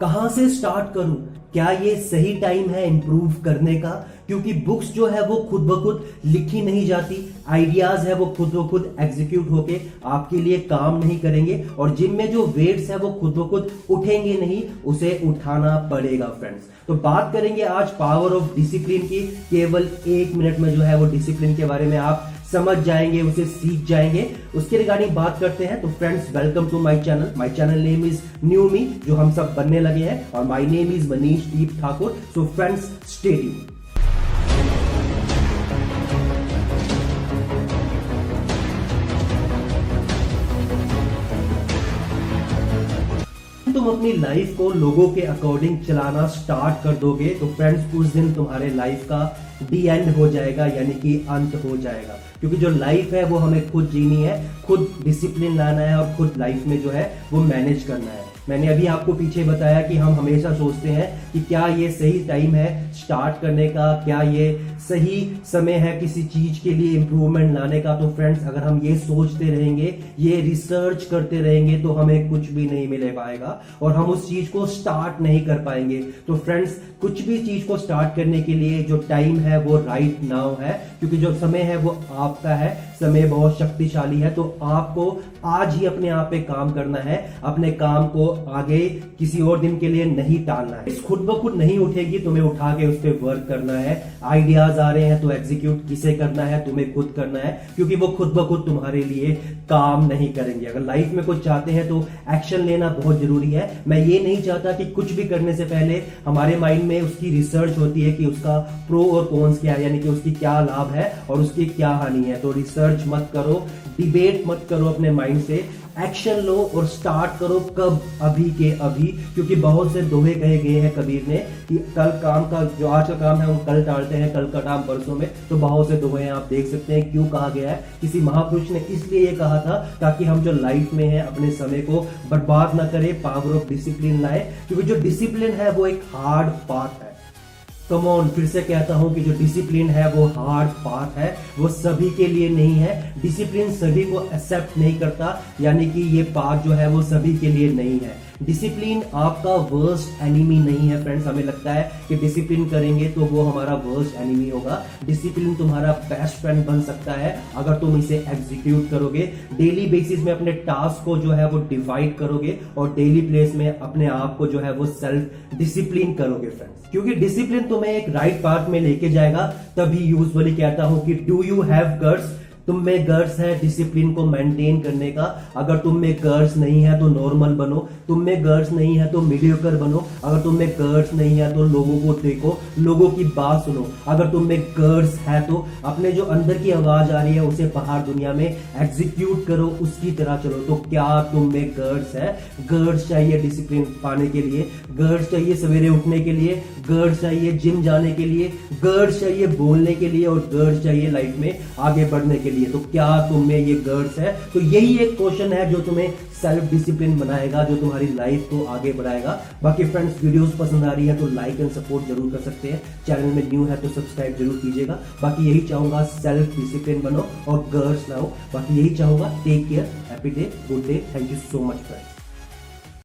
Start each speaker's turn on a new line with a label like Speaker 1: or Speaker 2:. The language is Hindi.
Speaker 1: कहाँ से स्टार्ट करूँ? क्या ये सही टाइम है इंप्रूव करने का? क्योंकि बुक्स जो है वो खुद ब खुद लिखी नहीं जाती। आइडियाज़ है वो खुद ब खुद एग्जीक्यूट होके आपके लिए काम नहीं करेंगे और जिम में जो वेट्स है वो खुद ब खुद उठेंगे नहीं, उसे उठाना पड़ेगा फ्रेंड्स तो बात करेंगे आज पावर ऑफ़ डिसिप्लिन की। केवल एक मिनट में जो है वो डिसिप्लिन के बारे में आप समझ जाएँगे, उसे सीख जाएँगे। उसके रिगार्डिंग बात करते हैं तो friends welcome to my channel my channel name is new me जो हम सब बनने लगे हैं, और my name is Manish Deep Thakur so friends stay tuned तुम अपनी लाइफ को लोगों के अकॉर्डिंग चलाना स्टार्ट कर दोगे तो फ्रेंड्स उस दिन तुम्हारे लाइफ का डी एंड हो जाएगा, यानी कि अंत हो जाएगा। क्योंकि जो लाइफ है, वो हमें खुद जीनी है, खुद डिसिप्लिन लाना है और खुद लाइफ में जो है, वो मैनेज करना है। मैंने अभी आपको पीछे बताया कि हम हमेशा सोचते हैं कि क्या ये सही टाइम है स्टार्ट करने का, क्या ये सही समय है किसी चीज़ के लिए इंप्रूवमेंट लाने का। तो फ्रेंड्स अगर हम ये सोचते रहेंगे, ये रिसर्च करते रहेंगे तो हमें कुछ भी नहीं मिले पाएगा और हम उस चीज़ को स्टार्ट नहीं कर पाएँगे। तो फ्रेंड्स कुछ भी चीज़ को स्टार्ट करने के लिए जो टाइम है वो राइट right नाउ है, क्योंकि जो समय है, वो आपका है, समय बहुत शक्तिशाली है तो आपको आज ही अपने आप पे काम करना है, अपने काम को आगे किसी और दिन के लिए नहीं टालना है। खुद ब खुद नहीं उठेगी, तुम्हें उठा के उस पर वर्क करना है। आइडियाज़ आ रहे हैं तो एग्जीक्यूट किसे करना है, तुम्हें खुद करना है, क्योंकि वो खुद ब खुद तुम्हारे लिए काम नहीं करेंगे। अगर लाइफ में कुछ चाहते हैं तो एक्शन लेना बहुत ज़रूरी है। मैं ये नहीं चाहता कि कुछ भी करने से पहले हमारे माइंड में उसकी रिसर्च होती है कि उसका प्रो और कॉन्स क्या है, यानी कि उसकी क्या लाभ है और उसकी क्या हानि है। तो रिसर्च मत करो डिबेट मत करो अपने माइंड से। एक्शन लो और स्टार्ट करो कब, अभी के अभी, क्योंकि बहुत से दोहे कहे गए हैं कबीर ने कि कल काम का, जो आज का काम है, वो कल टालते हैं, कल का काम परसों में। तो बहुत से दोहे हैं, आप देख सकते हैं क्यों कहा गया है। किसी महापुरुष ने इसलिए ये कहा था ताकि हम जो लाइफ में है, अपने समय को बर्बाद ना करें पावर ऑफ़ डिसिप्लिन लाए। क्योंकि जो डिसिप्लिन है, वो एक हार्ड पाथ है। कमॉन फिर से कहता हूँ कि जो डिसिप्लिन है, वो हार्ड पाथ है, वो सभी के लिए नहीं है। डिसिप्लिन सभी को एक्सेप्ट नहीं करता, यानी कि ये पाथ जो है, वो सभी के लिए नहीं है। डिसिप्लिन आपका वर्स्ट एनिमी नहीं है फ्रेंड्स हमें लगता है कि डिसिप्लिन करेंगे तो वो हमारा वर्स्ट एनिमी होगा। डिसिप्लिन तुम्हारा बेस्ट फ्रेंड बन सकता है अगर तुम इसे एग्जीक्यूट करोगे। डेली बेसिस में अपने टास्क को जो है वो डिवाइड करोगे और डेली प्लेस में अपने आप को जो है वो सेल्फ डिसिप्लिन करोगे फ्रेंड्स क्योंकि डिसिप्लिन तुम्हें एक राइट right पार्ट में लेके जाएगा, तभी यूजली कहता हूँ कि डू यू हैव गर्स तुम में गर्स है डिसिप्लिन को मेंटेन करने का। अगर तुम में गर्स नहीं है तो नॉर्मल बनो। तुम में गर्स नहीं है तो मीडियोकर बनो। अगर तुम में गर्स नहीं है तो लोगों को देखो, लोगों की बात सुनो। अगर तुम में गर्स है तो अपने जो अंदर की आवाज़ आ रही है, उसे बाहर दुनिया में एग्जीक्यूट करो, उसकी तरह चलो। तो क्या तुम में गर्स है? गर्स चाहिए डिसिप्लिन पाने के लिए। गर्स चाहिए सवेरे उठने के लिए। गर्स चाहिए जिम जाने के लिए। गर्स चाहिए बोलने के लिए और गर्स चाहिए लाइफ में आगे बढ़ने के लिए तो क्या तुम में ये गर्ड्स है? तो यही एक क्वेश्चन है जो तुम्हें सेल्फ डिसिप्लिन बनाएगा, जो तुम्हारी लाइफ को आगे बढ़ाएगा। बाकी फ्रेंड्स वीडियोस पसंद आ रही है तो लाइक एंड सपोर्ट ज़रूर कर सकते हैं। चैनल में न्यू है तो सब्सक्राइब ज़रूर कीजिएगा। बाकी यही चाहूँगा सेल्फ डिसिप्लिन बनो और गर्ल्स लाओ। बाकी यही चाहूँगा take care happy day good day thank you so much friend